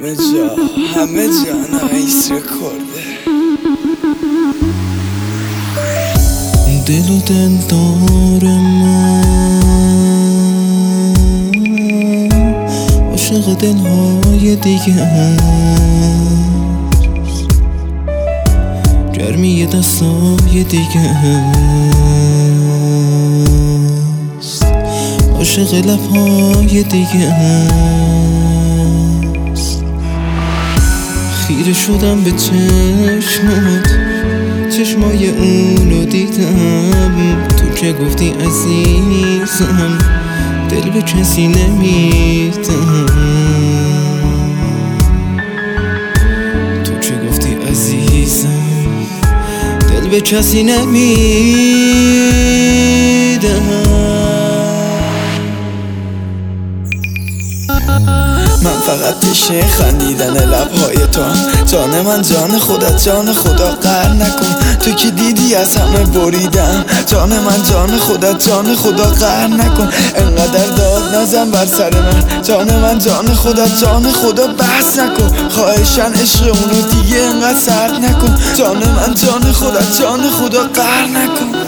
همه جا همه جا نایس رکورده. دل و دل دار من. عاشق دلهای دیگه گرمی دستای دیگه عاشق لبهای دیگه خیره شدم به چشمات چشمای اونو دیدم. تو که گفتی عزیزم. دل به کسی نمیدم تو که گفتی عزیزم؟ دل به کسی نمیدم فقط تشنه خندیدن لبهای تو. جان من جان خودت جان خدا قر نکن. تو که دیدی از همه بریدم. جان من جان خودت جان خدا قر نکن. انقدر داد نزن بر سر من. جان من جان خودت جان خدا بحث نکن. خواهشن عشق اونو دیگه انقدر سرد نکن. جان من جان خودت جان خدا قر نکن.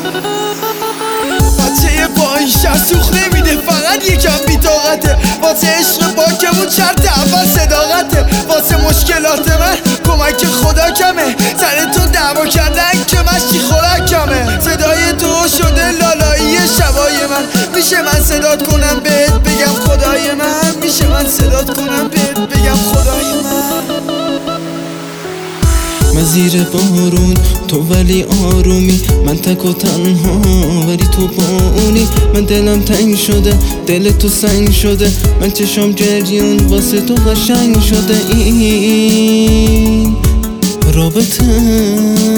بچه با این شهر سوخ نمیده فقط یکم بیتاقته واسه عشق باکمون شرط اول صداقته. واسه مشکلات من کمک خدا کمه سر تو دعوا کردن که مشتی خوراکمه. صدای تو شده لالایی شبای من. میشه من صدات کنم بهت زیر بارون. تو ولی آرومی. من تک و تنها ولی تو با اونی من دلم تنگ شده دل تو سنگ شده. من چشم جریون واسه تو قشنگ شده. این رابطه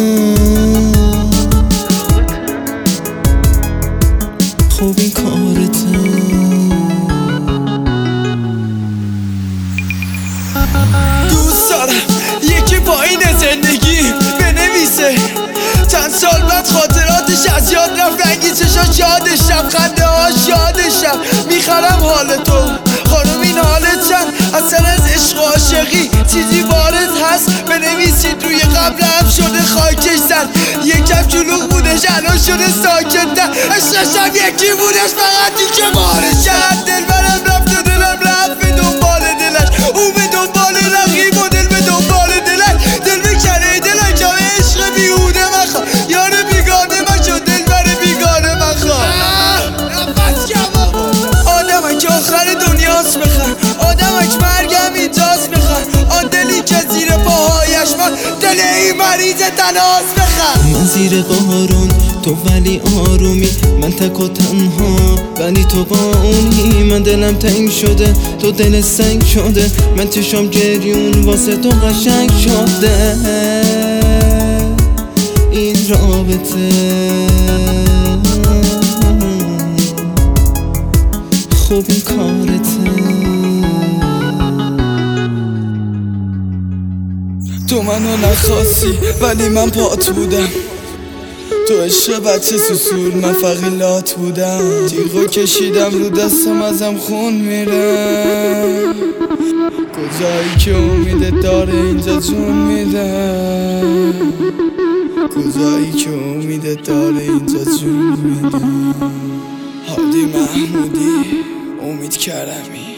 چشاش یادشم خنده هاش یادشم می‌خرم حال تو خانم این حالت چند اصلا از عشق و عاشقی چیزی وارد هست. بنویسید روی قبلم شده خاکش زد. یکم جلوغ بودش الان شده ساکت نه عشقشم یکی بودش فقط که بارش کرد دل برم مریض تناس بخن من زیر بارون تو ولی آرومی. من تک و تنها ولی تو با اونی. من دلم تنگ شده تو دل سنگ شده. من چشم جریون واسه تو قشنگ شده. این رابطه. خوب این تو منو نخواستی ولی من پات بودم. تو عشق بچه سسول من فقیلات بودم. تیغو کشیدم رو دستم ازم خون میره کجایی که امید داره اینجا جون میده کجایی که امید داره اینجا جون میده هادی محمودی امید کرمی.